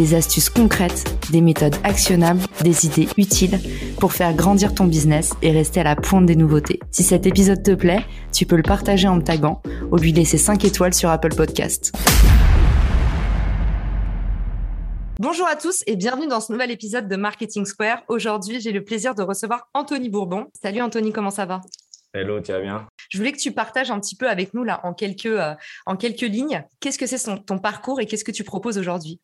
des astuces concrètes, des méthodes actionnables, des idées utiles pour faire grandir ton business et rester à la pointe des nouveautés. Si cet épisode te plaît, tu peux le partager en me taguant ou lui laisser 5 étoiles sur Apple Podcast. Bonjour à tous et bienvenue dans ce nouvel épisode de Marketing Square. Aujourd'hui, j'ai le plaisir de recevoir Anthony Bourbon. Salut Anthony, comment ça va? Hello, tu vas bien? Je voulais que tu partages un petit peu avec nous là en quelques, euh, en quelques lignes. Qu'est-ce que c'est ton parcours et qu'est-ce que tu proposes aujourd'hui?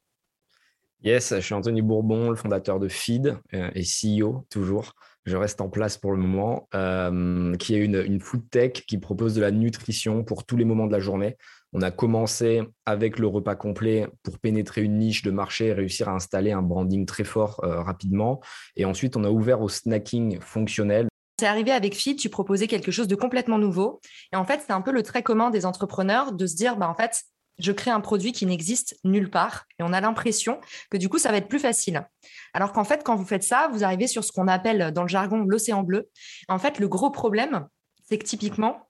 Yes, je suis Anthony Bourbon, le fondateur de Feed euh, et CEO toujours. Je reste en place pour le moment, euh, qui est une, food tech qui propose de la nutrition pour tous les moments de la journée. On a commencé avec le repas complet pour pénétrer une niche de marché et réussir à installer un branding très fort euh, rapidement. Et ensuite, on a ouvert au snacking fonctionnel. C'est arrivé avec Feed, tu proposais quelque chose de complètement nouveau. Et en fait, c'est un peu le trait commun des entrepreneurs de se dire, bah, en fait, je crée un produit qui n'existe nulle part et on a l'impression que du coup, ça va être plus facile. Alors qu'en fait, quand vous faites ça, vous arrivez sur ce qu'on appelle dans le jargon l'océan bleu. En fait, le gros problème, c'est que typiquement,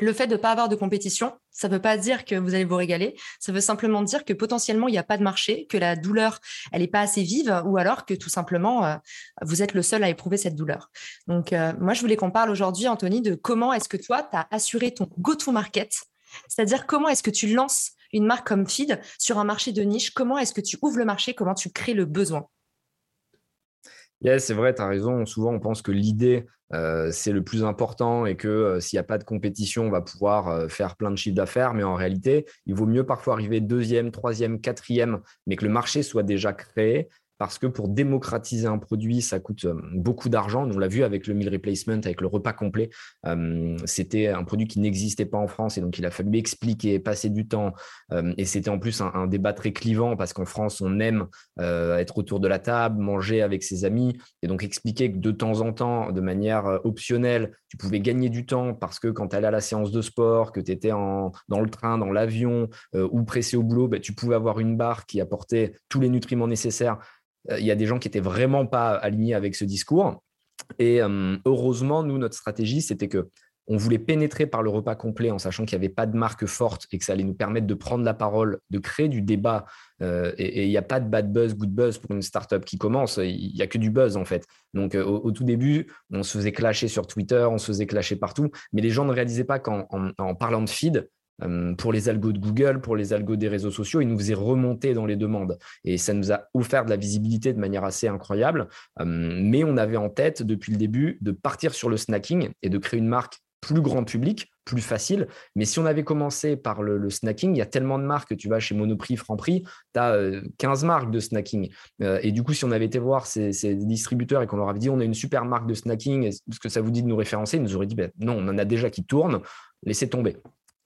le fait de ne pas avoir de compétition, ça ne veut pas dire que vous allez vous régaler, ça veut simplement dire que potentiellement, il n'y a pas de marché, que la douleur, elle n'est pas assez vive, ou alors que tout simplement, euh, vous êtes le seul à éprouver cette douleur. Donc, euh, moi, je voulais qu'on parle aujourd'hui, Anthony, de comment est-ce que toi, tu as assuré ton go-to-market, c'est-à-dire comment est-ce que tu lances une marque comme Feed sur un marché de niche Comment est-ce que tu ouvres le marché? Comment tu crées le besoin? Yes, c'est vrai, tu as raison. Souvent, on pense que l'idée, euh, c'est le plus important et que euh, s'il n'y a pas de compétition, on va pouvoir euh, faire plein de chiffres d'affaires. Mais en réalité, il vaut mieux parfois arriver deuxième, troisième, quatrième, mais que le marché soit déjà créé parce que pour démocratiser un produit, ça coûte euh, beaucoup d'argent. On l'a vu avec le meal replacement, avec le repas complet. Euh, c'était un produit qui n'existait pas en France et donc il a fallu expliquer, passer du temps. Euh, et c'était en plus un, débat très clivant parce qu'en France, on aime être autour de la table, manger avec ses amis et donc expliquer que de temps en temps, de manière optionnelle, tu pouvais gagner du temps parce que quand tu allais à la séance de sport, que tu étais dans le train, dans l'avion ou pressé au boulot, ben, tu pouvais avoir une barre qui apportait tous les nutriments nécessaires il y a des gens qui étaient vraiment pas alignés avec ce discours. Et euh, heureusement, nous, notre stratégie, c'était que on voulait pénétrer par le repas complet en sachant qu'il n'y avait pas de marque forte et que ça allait nous permettre de prendre la parole, de créer du débat. Euh, et il n'y a pas de bad buzz, good buzz pour une startup qui commence. Il n'y a que du buzz en fait. Donc au, tout début, on se faisait clasher sur Twitter, on se faisait clasher partout, mais les gens ne réalisaient pas qu'en en parlant de feed, euh, pour les algos de Google, pour les algos des réseaux sociaux, ils nous faisaient remonter dans les demandes. Et ça nous a offert de la visibilité de manière assez incroyable. Euh, mais on avait en tête depuis le début de partir sur le snacking et de créer une marque plus grand public, plus facile. Mais si on avait commencé par le, snacking, il y a tellement de marques que tu vas chez Monoprix, Franprix, tu as 15 marques de snacking. Euh, et du coup, si on avait été voir ces, distributeurs et qu'on leur avait dit on a une super marque de snacking, est-ce que ça vous dit de nous référencer? Ils nous auraient dit ben, non, on en a déjà qui tournent, laissez tomber.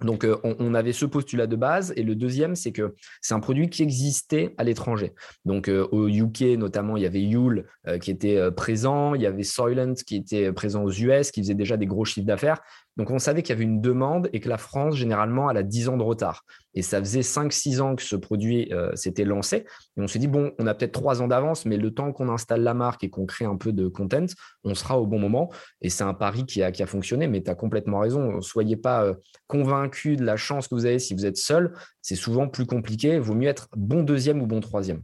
Donc, euh, on, avait ce postulat de base. Et le deuxième, c'est que c'est un produit qui existait à l'étranger. Donc, euh, au UK, notamment, il y avait Yule euh, qui était présent. Il y avait Soylent qui était présent aux US, qui faisait déjà des gros chiffres d'affaires. Donc, on savait qu'il y avait une demande et que la France, généralement, elle a 10 ans de retard. Et ça faisait 5-6 ans que ce produit euh, s'était lancé. Et on s'est dit, bon, on a peut-être 3 ans d'avance, mais le temps qu'on installe la marque et qu'on crée un peu de content, on sera au bon moment. Et c'est un pari qui a, qui a fonctionné, mais tu as complètement raison. Soyez pas euh, convaincus de la chance que vous avez si vous êtes seul. C'est souvent plus compliqué. Il vaut mieux être bon deuxième ou bon troisième.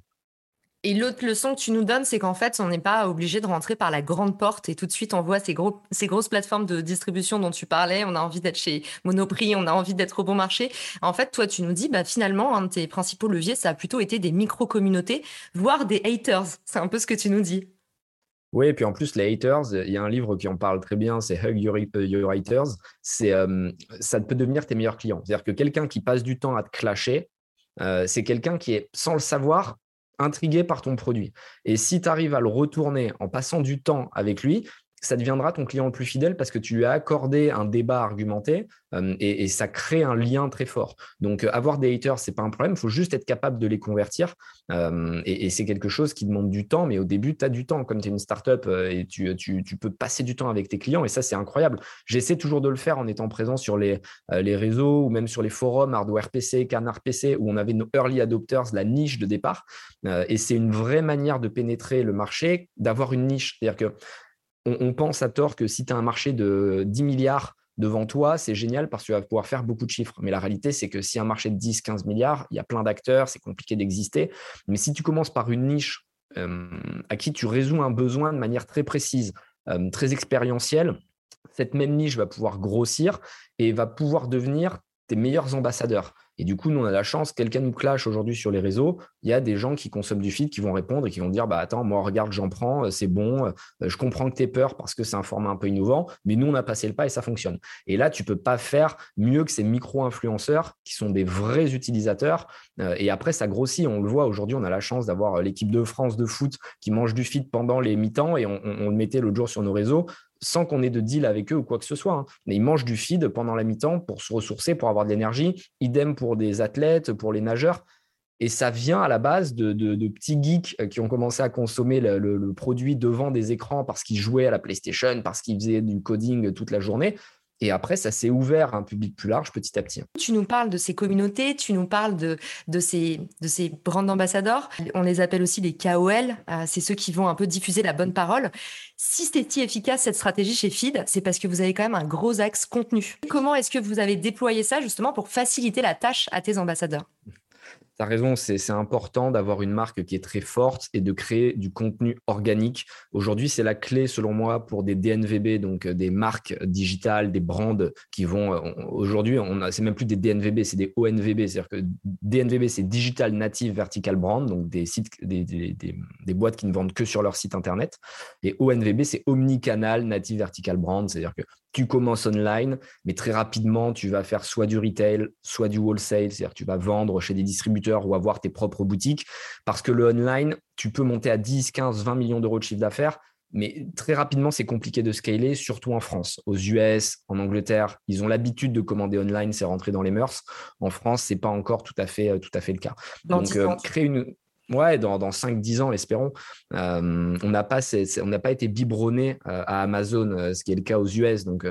Et l'autre leçon que tu nous donnes, c'est qu'en fait, on n'est pas obligé de rentrer par la grande porte et tout de suite, on voit ces, gros, ces grosses plateformes de distribution dont tu parlais. On a envie d'être chez Monoprix, on a envie d'être au bon marché. En fait, toi, tu nous dis, bah, finalement, un de tes principaux leviers, ça a plutôt été des micro-communautés, voire des haters. C'est un peu ce que tu nous dis. Oui, et puis en plus, les haters, il y a un livre qui en parle très bien, c'est Hug Your, your Haters. Euh, ça peut devenir tes meilleurs clients. C'est-à-dire que quelqu'un qui passe du temps à te clasher, euh, c'est quelqu'un qui est, sans le savoir, intrigué par ton produit. Et si tu arrives à le retourner en passant du temps avec lui, ça deviendra ton client le plus fidèle parce que tu lui as accordé un débat argumenté euh, et, ça crée un lien très fort. Donc, euh, avoir des haters, c'est pas un problème. Il faut juste être capable de les convertir. Euh, et, c'est quelque chose qui demande du temps. Mais au début, tu as du temps. Comme tu es une startup et tu, tu, peux passer du temps avec tes clients. Et ça, c'est incroyable. J'essaie toujours de le faire en étant présent sur les, les réseaux ou même sur les forums Hardware PC, Canard PC, où on avait nos early adopters, la niche de départ. et c'est une vraie manière de pénétrer le marché, d'avoir une niche. C'est-à-dire que on, pense à tort que si tu as un marché de 10 milliards devant toi, c'est génial parce que tu vas pouvoir faire beaucoup de chiffres. Mais la réalité, c'est que si un marché de 10, 15 milliards, il y a plein d'acteurs, c'est compliqué d'exister. Mais si tu commences par une niche euh, à qui tu résous un besoin de manière très précise, euh, très expérientielle, cette même niche va pouvoir grossir et va pouvoir devenir tes meilleurs ambassadeurs. Et du coup, nous, on a la chance, quelqu'un nous clash aujourd'hui sur les réseaux, il y a des gens qui consomment du feed qui vont répondre et qui vont dire bah attends, moi, regarde, j'en prends, euh, c'est bon, euh, je comprends que tu es peur parce que c'est un format un peu innovant, mais nous, on a passé le pas et ça fonctionne. Et là, tu peux pas faire mieux que ces micro-influenceurs qui sont des vrais utilisateurs. Euh, et après, ça grossit. On le voit aujourd'hui, on a la chance d'avoir l'équipe de France de foot qui mange du feed pendant les mi-temps et on le mettait l'autre jour sur nos réseaux sans qu'on ait de deal avec eux ou quoi que ce soit. Hein. Mais ils mangent du feed pendant la mi-temps pour se ressourcer, pour avoir de l'énergie. Idem pour des athlètes, pour les nageurs. Et ça vient à la base de, petits geeks euh, qui ont commencé à consommer le produit devant des écrans parce qu'ils jouaient à la PlayStation, parce qu'ils faisaient du coding toute la journée. Et après, ça s'est ouvert à un public plus large petit à petit. Tu nous parles de ces communautés, tu nous parles de, ces, de ces brands ambassadeurs. On les appelle aussi les KOL. Euh, c'est ceux qui vont un peu diffuser la bonne parole. Si c'était efficace cette stratégie chez Feed, c'est parce que vous avez quand même un gros axe contenu. Comment est-ce que vous avez déployé ça justement pour faciliter la tâche à tes ambassadeurs? Tu raison, c'est important d'avoir une marque qui est très forte et de créer du contenu organique. Aujourd'hui, c'est la clé, selon moi, pour des DNVB, donc euh, des marques digitales, des brands qui vont. Euh, aujourd'hui, c'est même plus des DNVB, c'est des ONVB. C'est-à-dire que DNVB, c'est Digital Native Vertical Brand, donc des, sites, des, des, des, boîtes qui ne vendent que sur leur site internet. Et ONVB, c'est Omnicanal Native Vertical Brand, c'est-à-dire que tu commences online, mais très rapidement, tu vas faire soit du retail, soit du wholesale, c'est-à-dire que tu vas vendre chez des distributeurs ou avoir tes propres boutiques, parce que le online, tu peux monter à 10, 15, 20 millions d'euros de chiffre d'affaires, mais très rapidement, c'est compliqué de scaler, surtout en France. Aux US, en Angleterre, ils ont l'habitude de commander online, c'est rentré dans les mœurs. En France, c'est pas encore tout à fait, tout à fait le cas. Donc, euh, créer une, Ouais, dans, dans 5-10 ans, espérons. Euh, on n'a pas, été biberonné euh, à Amazon, euh, ce qui est le cas aux US. Donc,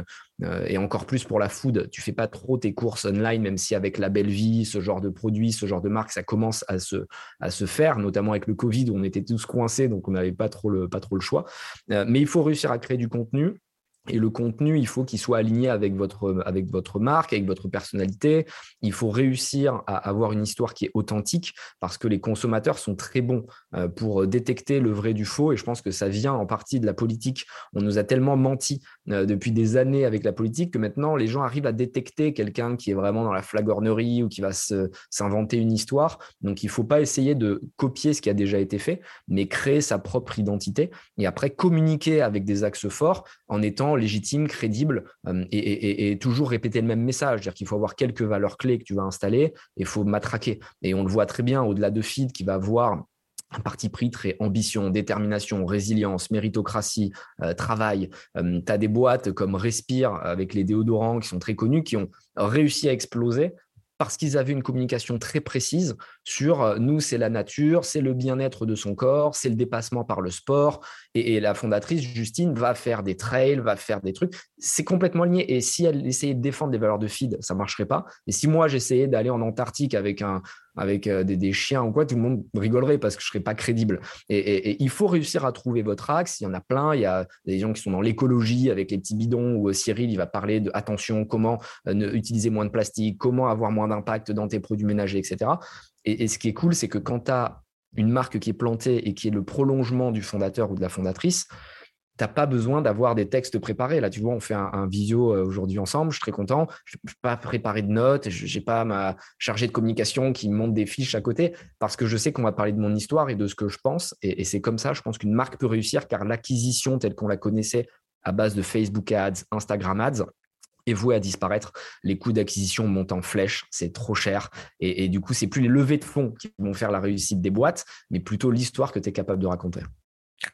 et encore plus pour la food. Tu fais pas trop tes courses online, même si avec la belle vie, ce genre de produits, ce genre de marque, ça commence à se, faire, notamment avec le Covid où on était tous coincés, donc on n'avait pas trop le choix. mais il faut réussir à créer du contenu. Et le contenu, il faut qu'il soit aligné avec votre, avec votre marque, avec votre personnalité. Il faut réussir à avoir une histoire qui est authentique parce que les consommateurs sont très bons euh, pour détecter le vrai du faux. Et je pense que ça vient en partie de la politique. On nous a tellement menti euh, depuis des années avec la politique que maintenant, les gens arrivent à détecter quelqu'un qui est vraiment dans la flagornerie ou qui va s'inventer une histoire. Donc, il ne faut pas essayer de copier ce qui a déjà été fait, mais créer sa propre identité et après communiquer avec des axes forts en étant légitime, crédible euh, et, toujours répéter le même message. C'est-à-dire qu'il faut avoir quelques valeurs clés que tu vas installer et il faut matraquer. Et on le voit très bien au-delà de Feed qui va avoir un parti pris très ambition, détermination, résilience, méritocratie, euh, travail. Euh, tu as des boîtes comme Respire avec les déodorants qui sont très connus, qui ont réussi à exploser parce qu'ils avaient une communication très précise sur euh, nous, c'est la nature, c'est le bien-être de son corps, c'est le dépassement par le sport. Et, la fondatrice, Justine, va faire des trails, va faire des trucs. C'est complètement lié. Et si elle essayait de défendre des valeurs de feed, ça ne marcherait pas. Et si moi, j'essayais d'aller en Antarctique avec, un, avec euh, des, chiens ou quoi, tout le monde rigolerait parce que je ne serais pas crédible. Et, il faut réussir à trouver votre axe. Il y en a plein. Il y a des gens qui sont dans l'écologie avec les petits bidons où euh, Cyril, il va parler de attention, comment utiliser moins de plastique, comment avoir moins d'impact dans tes produits ménagers, etc. Et, ce qui est cool, c'est que quand tu as une marque qui est plantée et qui est le prolongement du fondateur ou de la fondatrice, tu n'as pas besoin d'avoir des textes préparés. Là, tu vois, on fait un, visio euh, aujourd'hui ensemble, je suis très content. Je n'ai pas préparé de notes, je n'ai pas ma chargée de communication qui me montre des fiches à côté, parce que je sais qu'on va parler de mon histoire et de ce que je pense. Et, c'est comme ça, je pense qu'une marque peut réussir, car l'acquisition telle qu'on la connaissait à base de Facebook Ads, Instagram Ads, est voué à disparaître. Les coûts d'acquisition montent en flèche, c'est trop cher. Et, du coup, c'est plus les levées de fonds qui vont faire la réussite des boîtes, mais plutôt l'histoire que tu es capable de raconter.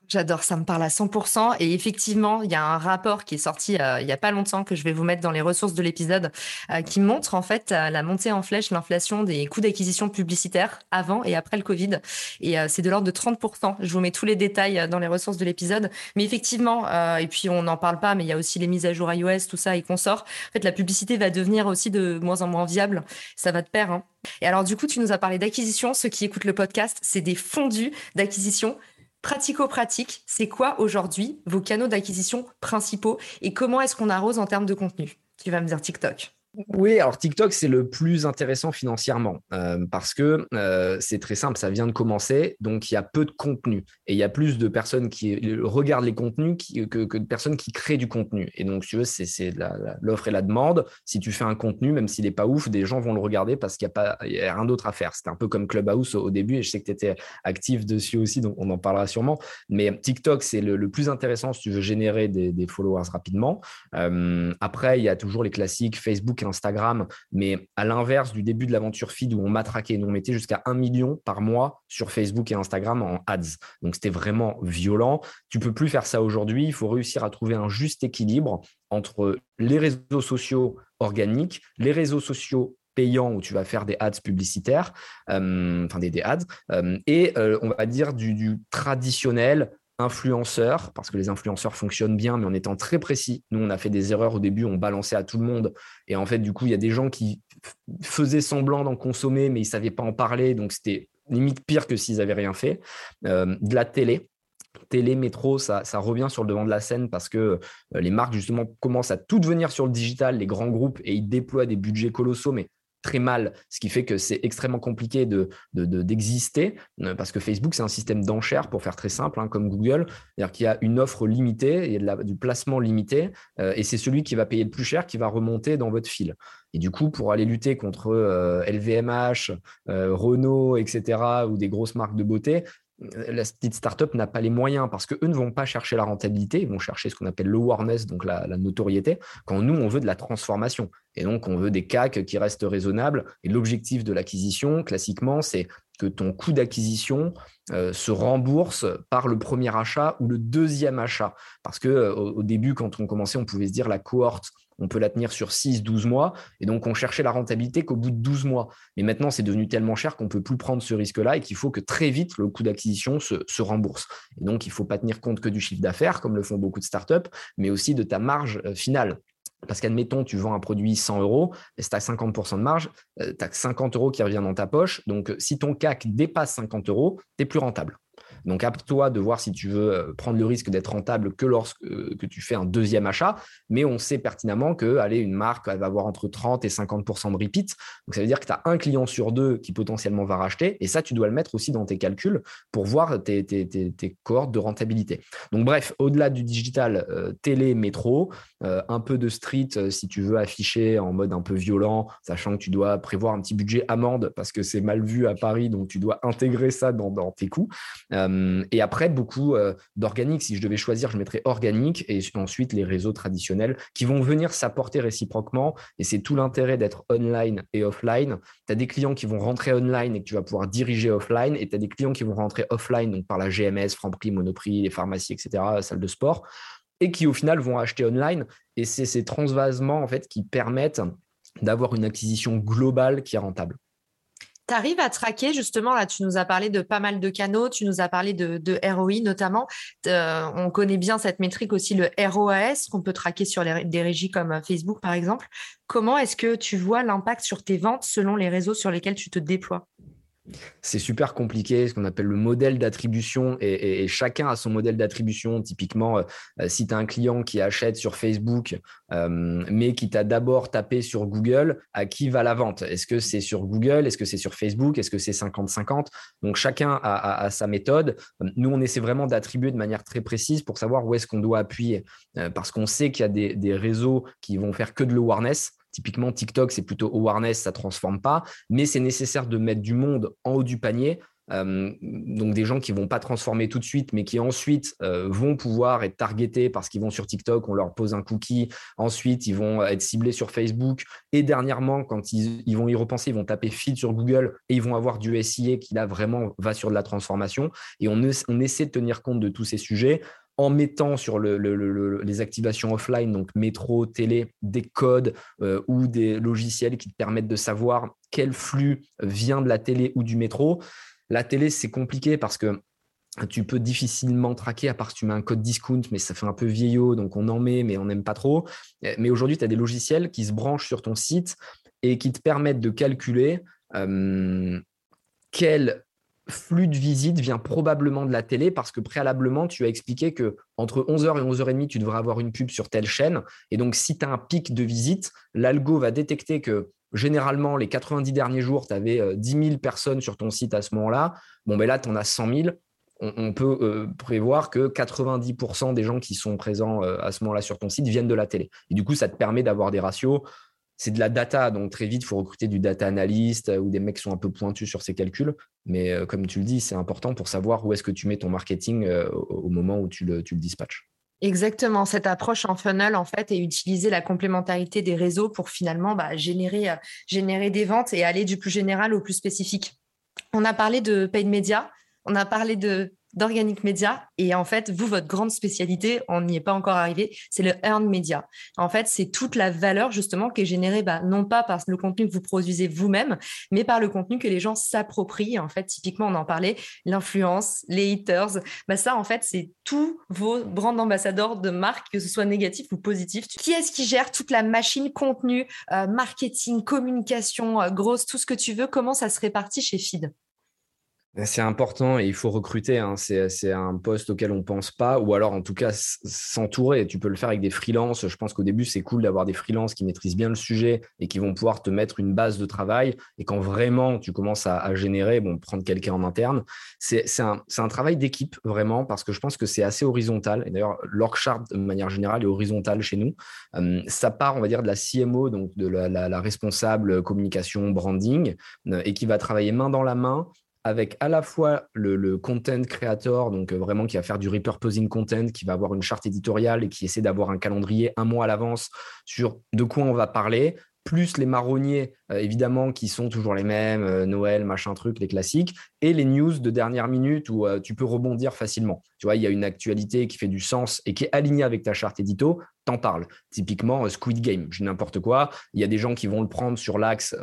J'adore, ça me parle à 100%. Et effectivement, il y a un rapport qui est sorti euh, il n'y a pas longtemps que je vais vous mettre dans les ressources de l'épisode euh, qui montre en fait euh, la montée en flèche, l'inflation des coûts d'acquisition publicitaire avant et après le Covid. Et c'est de l'ordre de 30%. Je vous mets tous les détails dans les ressources de l'épisode. Mais effectivement, et puis on n'en parle pas, mais il y a aussi les mises à jour iOS, tout ça et sort. En fait, la publicité va devenir aussi de moins en moins viable. Ça va de pair. Hein. Et alors, du coup, tu nous as parlé d'acquisition. Ceux qui écoutent le podcast, c'est des fondus d'acquisition pratico-pratique, c'est quoi aujourd'hui vos canaux d'acquisition principaux et comment est-ce qu'on arrose en termes de contenu? Tu vas me dire TikTok. Oui, alors TikTok, c'est le plus intéressant financièrement euh, parce que euh, c'est très simple, ça vient de commencer, donc il y a peu de contenu et il y a plus de personnes qui regardent les contenus que, de personnes qui créent du contenu. Et donc, tu veux, c'est l'offre et la demande. Si tu fais un contenu, même s'il n'est pas ouf, des gens vont le regarder parce qu'il n'y a, pas, rien d'autre à faire. C'était un peu comme Clubhouse au, début et je sais que tu étais actif dessus aussi, donc on en parlera sûrement. Mais TikTok, c'est le, plus intéressant si tu veux générer des, followers rapidement. Euh, après, il y a toujours les classiques Facebook Instagram, mais à l'inverse du début de l'aventure feed où on matraquait, nous on mettait jusqu'à un million par mois sur Facebook et Instagram en ads. Donc c'était vraiment violent. Tu peux plus faire ça aujourd'hui. Il faut réussir à trouver un juste équilibre entre les réseaux sociaux organiques, les réseaux sociaux payants où tu vas faire des ads publicitaires, euh, enfin des, ads, euh, et euh, on va dire du traditionnel influenceurs, parce que les influenceurs fonctionnent bien, mais en étant très précis. Nous, on a fait des erreurs au début, on balançait à tout le monde. Et en fait, du coup, il y a des gens qui faisaient semblant d'en consommer, mais ils ne savaient pas en parler. Donc, c'était limite pire que s'ils n'avaient rien fait. Euh, de la télé. Télé, métro, ça, ça, revient sur le devant de la scène parce que euh, les marques, justement, commencent à tout devenir sur le digital, les grands groupes, et ils déploient des budgets colossaux, mais très mal, ce qui fait que c'est extrêmement compliqué de, d'exister, euh, parce que Facebook, c'est un système d'enchères, pour faire très simple, hein, comme Google, c'est-à-dire qu'il y a une offre limitée, il y a du placement limité, euh, et c'est celui qui va payer le plus cher qui va remonter dans votre fil. Et du coup, pour aller lutter contre LVMH, euh, Renault, etc., ou des grosses marques de beauté, la petite startup n'a pas les moyens parce qu'eux ne vont pas chercher la rentabilité, ils vont chercher ce qu'on appelle le awareness, donc la, notoriété, quand nous, on veut de la transformation. Et donc, on veut des CAC qui restent raisonnables. Et l'objectif de l'acquisition, classiquement, c'est que ton coût d'acquisition euh, se rembourse par le premier achat ou le deuxième achat. Parce que euh, au, début, quand on commençait, on pouvait se dire la cohorte, on peut la tenir sur 6, 12 mois. Et donc, on cherchait la rentabilité qu'au bout de 12 mois. Mais maintenant, c'est devenu tellement cher qu'on ne peut plus prendre ce risque-là et qu'il faut que très vite, le coût d'acquisition se, rembourse. Et donc, il ne faut pas tenir compte que du chiffre d'affaires, comme le font beaucoup de startups, mais aussi de ta marge euh, finale. Parce qu'admettons, tu vends un produit 100 euros, et si tu as 50% de marge, tu as 50 euros qui reviennent dans ta poche. Donc, si ton CAC dépasse 50 euros, tu es plus rentable. Donc, à toi de voir si tu veux euh, prendre le risque d'être rentable que lorsque euh, tu fais un deuxième achat. Mais on sait pertinemment que allez, une marque elle va avoir entre 30 et 50% de repeat. Donc, ça veut dire que tu as un client sur deux qui potentiellement va racheter. Et ça, tu dois le mettre aussi dans tes calculs pour voir tes, tes, tes, cohortes de rentabilité. Donc, bref, au-delà du digital, euh, télé, métro, un peu de street si tu veux afficher en mode un peu violent, sachant que tu dois prévoir un petit budget amende parce que c'est mal vu à Paris. Donc, tu dois intégrer ça dans, tes coûts. Et après, beaucoup euh, d'organique. Si je devais choisir, je mettrais organique et ensuite les réseaux traditionnels qui vont venir s'apporter réciproquement. Et c'est tout l'intérêt d'être online et offline. Tu as des clients qui vont rentrer online et que tu vas pouvoir diriger offline. Et tu as des clients qui vont rentrer offline, donc par la GMS, Franprix, Monoprix, les pharmacies, etc., salles de sport, et qui au final vont acheter online. Et c'est ces transvasements qui permettent d'avoir une acquisition globale qui est rentable. Tu arrives à traquer, justement, là, tu nous as parlé de pas mal de canaux, tu nous as parlé de, ROI notamment. Euh, on connaît bien cette métrique aussi, le ROAS, qu'on peut traquer sur des régies comme euh, Facebook, par exemple. Comment est-ce que tu vois l'impact sur tes ventes selon les réseaux sur lesquels tu te déploies? C'est super compliqué, ce qu'on appelle le modèle d'attribution, et, chacun a son modèle d'attribution. Typiquement, euh, euh, si tu as un client qui achète sur Facebook, euh, mais qui t'a d'abord tapé sur Google, à qui va la vente? Est-ce que c'est sur Google? Est-ce que c'est sur Facebook? Est-ce que c'est 50-50 Donc chacun a, sa méthode. Nous, on essaie vraiment d'attribuer de manière très précise pour savoir où est-ce qu'on doit appuyer, parce qu'on sait qu'il y a des, réseaux qui vont faire que de l'awareness. Typiquement, TikTok, c'est plutôt awareness, ça ne transforme pas, mais c'est nécessaire de mettre du monde en haut du panier donc des gens qui vont pas transformer tout de suite, mais qui ensuite vont pouvoir être targetés parce qu'ils vont sur TikTok, on leur pose un cookie, ensuite ils vont être ciblés sur Facebook, et dernièrement, quand ils, vont y repenser, ils vont taper feed sur Google et ils vont avoir du SIA qui là vraiment va sur de la transformation. Et on essaie de tenir compte de tous ces sujets en mettant sur les activations offline, donc métro, télé, des codes euh, ou des logiciels qui te permettent de savoir quel flux vient de la télé ou du métro. La télé, c'est compliqué parce que tu peux difficilement traquer, à part si tu mets un code discount, mais ça fait un peu vieillot, donc on en met, mais on n'aime pas trop. Mais aujourd'hui, tu as des logiciels qui se branchent sur ton site et qui te permettent de calculer euh, quel flux de visite vient probablement de la télé parce que préalablement, tu as expliqué que entre 11h et 11h30, tu devrais avoir une pub sur telle chaîne. Et donc, si tu as un pic de visite, l'algo va détecter que généralement, les 90 derniers jours, tu avais 10 000 personnes sur ton site à ce moment-là. Bon, ben là, tu en as 100 000. On, peut euh, prévoir que 90% des gens qui sont présents euh, à ce moment-là sur ton site viennent de la télé. Et du coup, ça te permet d'avoir des ratios c'est de la data, donc très vite, il faut recruter du data analyst euh, ou des mecs qui sont un peu pointus sur ces calculs. Mais euh, comme tu le dis, c'est important pour savoir où est-ce que tu mets ton marketing euh, au moment où tu le, dispatches. Exactement, cette approche en funnel en fait et utiliser la complémentarité des réseaux pour finalement bah, générer, générer des ventes et aller du plus général au plus spécifique. On a parlé de paid media, on a parlé de d'Organic Media. Et en fait, vous, votre grande spécialité, on n'y est pas encore arrivé, c'est le Earned Media. En fait, c'est toute la valeur justement qui est générée, bah, non pas par le contenu que vous produisez vous-même, mais par le contenu que les gens s'approprient. En fait, typiquement, on en parlait, l'influence, les haters. Bah, ça, en fait, c'est tous vos brands ambassadeurs de marque, que ce soit négatif ou positif. Qui est-ce qui gère toute la machine contenu, euh, marketing, communication, euh, grosse, tout ce que tu veux? Comment ça se répartit chez Feed? C'est important et il faut recruter. Hein. C'est un poste auquel on ne pense pas, ou alors en tout cas s'entourer. Tu peux le faire avec des freelances. Je pense qu'au début, c'est cool d'avoir des freelances qui maîtrisent bien le sujet et qui vont pouvoir te mettre une base de travail. Et quand vraiment tu commences à, générer, bon, prendre quelqu'un en interne, c'est un, travail d'équipe vraiment parce que je pense que c'est assez horizontal. Et d'ailleurs, l'org chart de manière générale est horizontal chez nous. Ça part, on va dire, de la CMO, donc de la, la responsable communication, branding, euh, et qui va travailler main dans la main avec à la fois le, content creator, donc euh, vraiment qui va faire du repurposing content, qui va avoir une charte éditoriale et qui essaie d'avoir un calendrier un mois à l'avance sur de quoi on va parler, plus les marronniers, euh, évidemment, qui sont toujours les mêmes, euh, Noël, machin truc, les classiques, et les news de dernière minute où tu peux rebondir facilement. Tu vois, il y a une actualité qui fait du sens et qui est alignée avec ta charte édito, t'en parles. Typiquement, Squid Game, je n'importe quoi. Il y a des gens qui vont le prendre sur l'axe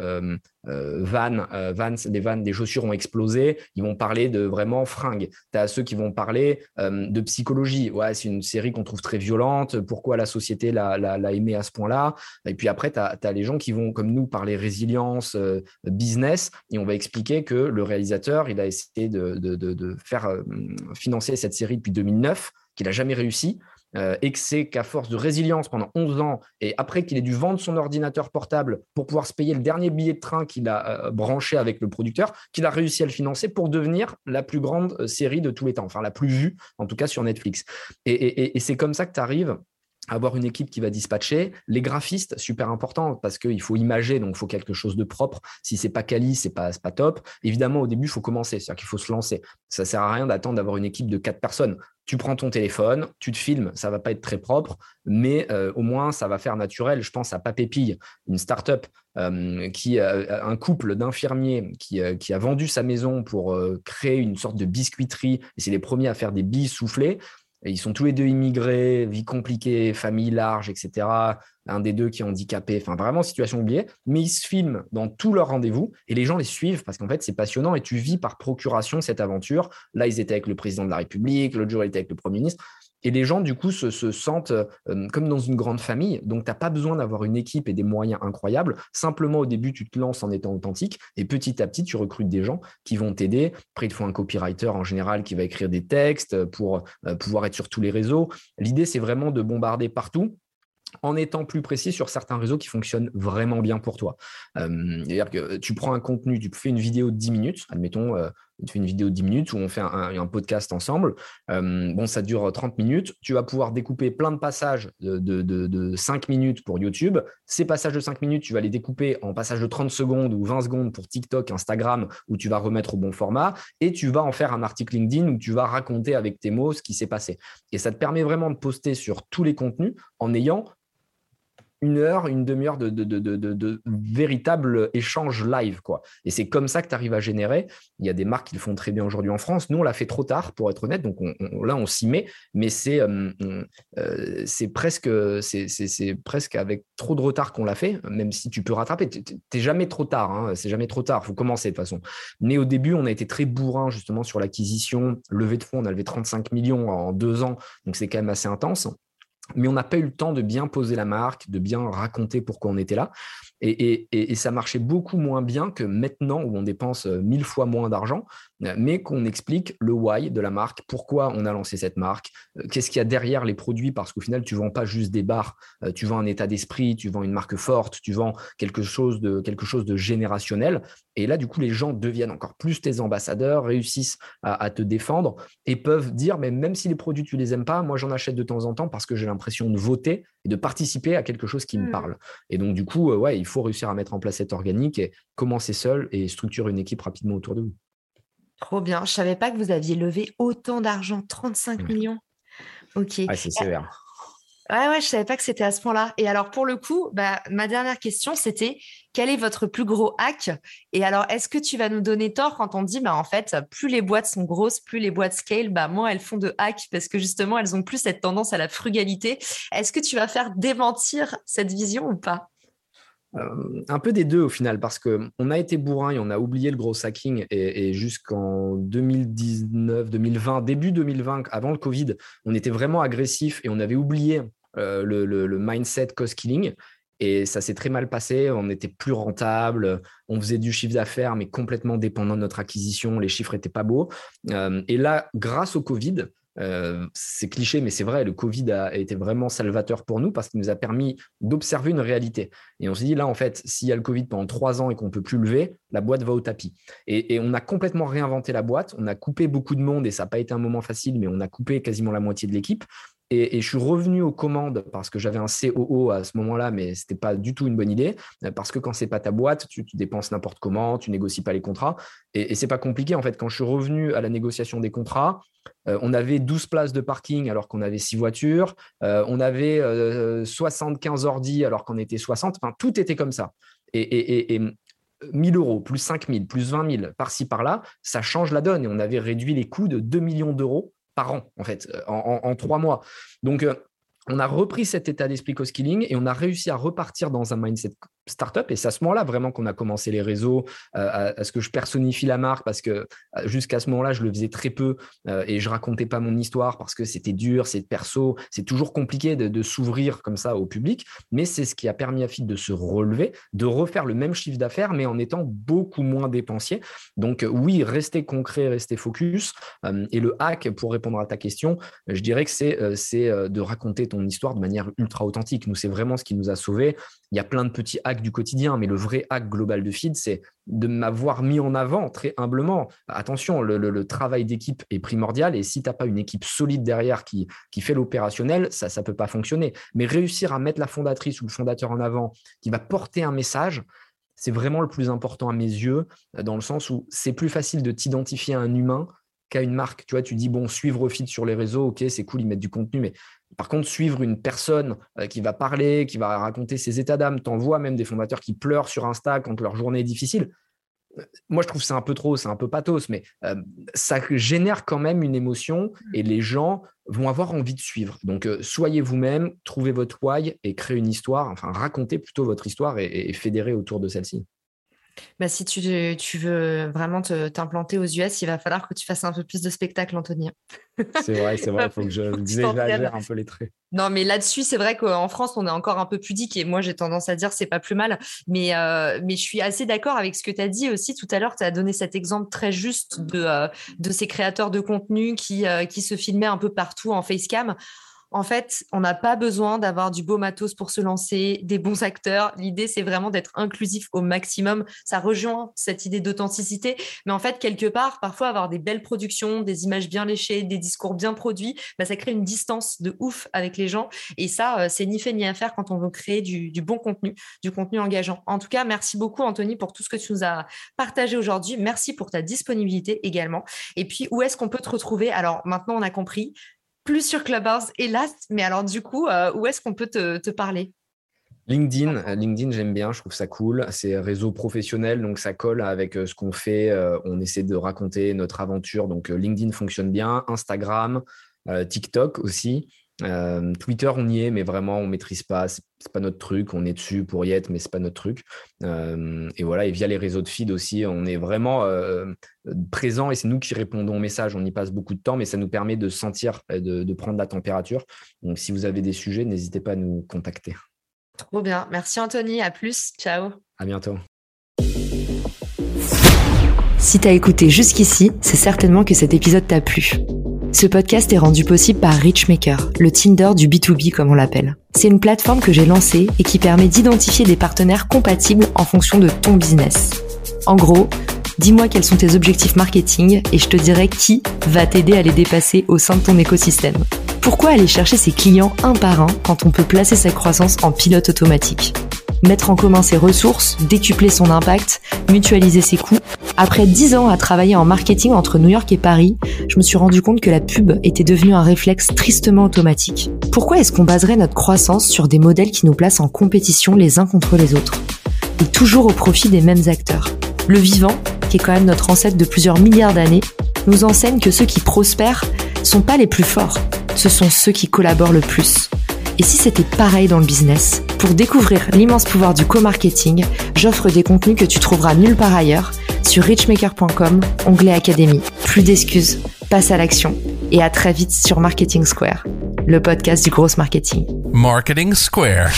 euh, Van, euh, Vans, des vannes, des chaussures ont explosé. Ils vont parler de vraiment fringues. Tu as ceux qui vont parler euh, de psychologie. Ouais, c'est une série qu'on trouve très violente. Pourquoi la société l'a aimée à ce point-là? Et puis après, tu as, les gens qui vont, comme nous, parler résilience, business. Et on va expliquer que le réalisateur, il a essayé de, de faire financer cette série depuis 2009, qu'il n'a jamais réussi. Euh, et que c'est qu'à force de résilience pendant 11 ans, et après qu'il ait dû vendre son ordinateur portable pour pouvoir se payer le dernier billet de train qu'il a euh, branché avec le producteur, qu'il a réussi à le financer pour devenir la plus grande euh, série de tous les temps, enfin la plus vue, en tout cas sur Netflix. Et, et c'est comme ça que tu arrives avoir une équipe qui va dispatcher, les graphistes, super important parce qu'il faut imager, donc il faut quelque chose de propre. Si c'est pas quali, c'est pas, pas top. Évidemment, au début, il faut commencer, c'est-à-dire qu'il faut se lancer. Ça sert à rien d'attendre d'avoir une équipe de quatre personnes. Tu prends ton téléphone, tu te filmes, ça va pas être très propre, mais euh, au moins ça va faire naturel. Je pense à Papépille, une startup euh, qui un couple d'infirmiers qui, euh, qui, a vendu sa maison pour créer une sorte de biscuiterie. Et c'est les premiers à faire des billes soufflées. Ils sont tous les deux immigrés, vie compliquée, famille large, etc. Un des deux qui est handicapé, enfin vraiment situation oubliée. Mais ils se filment dans tous leurs rendez-vous et les gens les suivent parce qu'en fait c'est passionnant et tu vis par procuration cette aventure. Là, ils étaient avec le président de la République, l'autre jour, ils étaient avec le Premier ministre. Et les gens, du coup, se, sentent euh, comme dans une grande famille. Donc, tu n'as pas besoin d'avoir une équipe et des moyens incroyables. Simplement, au début, tu te lances en étant authentique et petit à petit, tu recrutes des gens qui vont t'aider. Après, il faut un copywriter en général qui va écrire des textes pour euh, pouvoir être sur tous les réseaux. L'idée, c'est vraiment de bombarder partout en étant plus précis sur certains réseaux qui fonctionnent vraiment bien pour toi. Euh, c'est-à-dire que tu prends un contenu, tu fais une vidéo de 10 minutes, admettons, te fait une vidéo de 10 minutes où on fait un, podcast ensemble. Euh, bon, ça dure 30 minutes. Tu vas pouvoir découper plein de passages de, de, 5 minutes pour YouTube. Ces passages de 5 minutes, tu vas les découper en passages de 30 secondes ou 20 secondes pour TikTok, Instagram, où tu vas remettre au bon format. Et tu vas en faire un article LinkedIn où tu vas raconter avec tes mots ce qui s'est passé. Et ça te permet vraiment de poster sur tous les contenus en ayant une heure, une demi-heure de, véritable échange live. Quoi. Et c'est comme ça que tu arrives à générer. Il y a des marques qui le font très bien aujourd'hui en France. Nous, on l'a fait trop tard, pour être honnête. Donc là, on s'y met. Mais c'est euh, euh, c'est presque, avec trop de retard qu'on l'a fait, même si tu peux rattraper. Tu n'es jamais trop tard. Hein. C'est jamais trop tard. Il faut commencer de toute façon. Mais au début, on a été très bourrin justement sur l'acquisition. Levée de fonds, on a levé 35 millions en deux ans. Donc c'est quand même assez intense mais on n'a pas eu le temps de bien poser la marque, de bien raconter pourquoi on était là. Et, ça marchait beaucoup moins bien que maintenant où on dépense euh, mille fois moins d'argent, mais qu'on explique le why de la marque, pourquoi on a lancé cette marque, euh, qu'est-ce qu'il y a derrière les produits, parce qu'au final, tu ne vends pas juste des bars, tu vends un état d'esprit, tu vends une marque forte, tu vends quelque chose de, quelque chose de générationnel. Et là, du coup, les gens deviennent encore plus tes ambassadeurs, réussissent à, te défendre et peuvent dire, mais même si les produits, tu les aimes pas, moi, j'en achète de temps en temps parce que j'ai l'impression de voter et de participer à quelque chose qui me mmh. parle. Et donc, du coup, ouais, il faut réussir à mettre en place cette organique et commencer seul et structurer une équipe rapidement autour de vous. Trop bien. Je ne savais pas que vous aviez levé autant d'argent, 35 millions. Ok. c'est sévère. Ouais, ouais, je savais pas que c'était à ce point-là. Et alors, pour le coup, bah, ma dernière question, c'était quel est votre plus gros hack? Et alors, est-ce que tu vas nous donner tort quand on dit, bah, en fait, plus les boîtes sont grosses, plus les boîtes scale, bah, moins elles font de hack parce que justement, elles ont plus cette tendance à la frugalité? Est-ce que tu vas faire démentir cette vision ou pas? Euh, un peu des deux au final, parce qu'on a été bourrin et on a oublié le gros hacking. Et, jusqu'en 2019, 2020, début 2020, avant le Covid, on était vraiment agressif et on avait oublié euh, le, mindset cost killing. Et ça s'est très mal passé. On n'était plus rentable. On faisait du chiffre d'affaires, mais complètement dépendant de notre acquisition. Les chiffres n'étaient pas beaux. Euh, et là, grâce au Covid, euh, c'est cliché, mais c'est vrai, le Covid a été vraiment salvateur pour nous parce qu'il nous a permis d'observer une réalité. Et on s'est dit, là, en fait, s'il y a le Covid pendant trois ans et qu'on ne peut plus lever, la boîte va au tapis. Et, on a complètement réinventé la boîte. On a coupé beaucoup de monde et ça n'a pas été un moment facile, mais on a coupé quasiment la moitié de l'équipe. Et, je suis revenu aux commandes parce que j'avais un COO à ce moment-là, mais ce n'était pas du tout une bonne idée. Parce que quand c'est pas ta boîte, tu, dépenses n'importe comment, tu négocies pas les contrats. Et, et c'est pas compliqué. En fait, quand je suis revenu à la négociation des contrats, euh, on avait 12 places de parking alors qu'on avait 6 voitures. Euh, on avait 75 euh, ordi alors qu'on était 60. Enfin, tout était comme ça. Et, 1000 euros, plus 5000, plus 20 000, par-ci, par-là, ça change la donne. Et on avait réduit les coûts de 2 millions d'euros par an, en fait, euh, en, trois mois. Donc, euh, on a repris cet état d'esprit co-skilling et on a réussi à repartir dans un mindset startup. Et c'est à ce moment-là vraiment qu'on a commencé les réseaux, euh, à, ce que je personnifie la marque parce que euh, jusqu'à ce moment-là, je le faisais très peu euh, et je racontais pas mon histoire parce que c'était dur, c'est perso, c'est toujours compliqué de, s'ouvrir comme ça au public. Mais c'est ce qui a permis à Fit de se relever, de refaire le même chiffre d'affaires, mais en étant beaucoup moins dépensier. Donc oui, rester concret, rester focus. et le hack, pour répondre à ta question, je dirais que c'est de raconter ton histoire de manière ultra authentique. Nous, c'est vraiment ce qui nous a sauvés. Il y a plein de petits hacks du quotidien, mais le vrai hack global de feed, c'est de m'avoir mis en avant très humblement. Attention, le, travail d'équipe est primordial et si tu n'as pas une équipe solide derrière qui, qui fait l'opérationnel, ça ne peut pas fonctionner. Mais réussir à mettre la fondatrice ou le fondateur en avant qui va porter un message, c'est vraiment le plus important à mes yeux, dans le sens où c'est plus facile de t'identifier à un humain qu'à une marque. Tu vois, tu dis, bon, suivre feed sur les réseaux, ok, c'est cool, ils mettent du contenu, mais par contre, suivre une personne euh, qui va parler, qui va raconter ses états d'âme, t'en vois même des fondateurs qui pleurent sur Insta quand leur journée est difficile. Euh, moi, je trouve c'est un peu trop, c'est un peu pathos, mais euh, ça génère quand même une émotion et les gens vont avoir envie de suivre. Donc, soyez vous-même, trouvez votre why et créez une histoire, enfin, racontez plutôt votre histoire et, et fédérez autour de celle-ci. Bah, si tu, tu veux vraiment t'implanter aux US, il va falloir que tu fasses un peu plus de spectacle, Anthony. C'est vrai, c'est vrai, il faut que je exagère un peu les traits. Non, mais là-dessus, c'est vrai qu'en France, on est encore un peu pudique et moi, j'ai tendance à dire c'est pas plus mal. Mais, euh, mais je suis assez d'accord avec ce que tu as dit aussi tout à l'heure. Tu as donné cet exemple très juste de, euh, de ces créateurs de contenu qui, euh, qui se filmaient un peu partout en facecam En fait, on n'a pas besoin d'avoir du beau matos pour se lancer, des bons acteurs. L'idée, c'est vraiment d'être inclusif au maximum. Ça rejoint cette idée d'authenticité. Mais en fait, quelque part, parfois, avoir des belles productions, des images bien léchées, des discours bien produits, bah, ça crée une distance de ouf avec les gens. Et ça, euh, c'est ni fait ni à faire quand on veut créer du, du bon contenu, du contenu engageant. En tout cas, merci beaucoup, Anthony, pour tout ce que tu nous as partagé aujourd'hui. Merci pour ta disponibilité également. Et puis, où est-ce qu'on peut te retrouver? Alors, maintenant, on a compris plus sur Clubhouse, hélas. Mais alors, du coup, euh, où est-ce qu'on peut te, parler? LinkedIn, euh, LinkedIn, j'aime bien, je trouve ça cool. C'est réseau professionnel, donc ça colle avec euh, ce qu'on fait. on essaie de raconter notre aventure. Donc LinkedIn fonctionne bien. Instagram, TikTok aussi. Euh, Twitter, on y est, mais vraiment, on maîtrise pas. C'est pas notre truc. On est dessus pour y être, mais c'est pas notre truc. Euh, et voilà. Et via les réseaux de feed aussi, on est vraiment euh, présent et c'est nous qui répondons aux messages. On y passe beaucoup de temps, mais ça nous permet de sentir, de, de prendre la température. Donc, si vous avez des sujets, n'hésitez pas à nous contacter. Trop bien. Merci Anthony. À plus. Ciao. À bientôt. Si tu as écouté jusqu'ici, c'est certainement que cet épisode t'a plu. Ce podcast est rendu possible par Richmaker, le Tinder du B2B comme on l'appelle. C'est une plateforme que j'ai lancée et qui permet d'identifier des partenaires compatibles en fonction de ton business. En gros, dis-moi quels sont tes objectifs marketing et je te dirai qui va t'aider à les dépasser au sein de ton écosystème. Pourquoi aller chercher ses clients un par un quand on peut placer sa croissance en pilote automatique? Mettre en commun ses ressources, décupler son impact, mutualiser ses coûts après dix ans à travailler en marketing entre New York et Paris, je me suis rendu compte que la pub était devenue un réflexe tristement automatique. Pourquoi est-ce qu'on baserait notre croissance sur des modèles qui nous placent en compétition les uns contre les autres? Et toujours au profit des mêmes acteurs. Le vivant, qui est quand même notre ancêtre de plusieurs milliards d'années, nous enseigne que ceux qui prospèrent sont pas les plus forts, ce sont ceux qui collaborent le plus. Et si c'était pareil dans le business? Pour découvrir l'immense pouvoir du co-marketing, j'offre des contenus que tu trouveras nulle part ailleurs sur richmaker.com, onglet Académie. Plus d'excuses, passe à l'action et à très vite sur Marketing Square, le podcast du gros marketing. Marketing Square.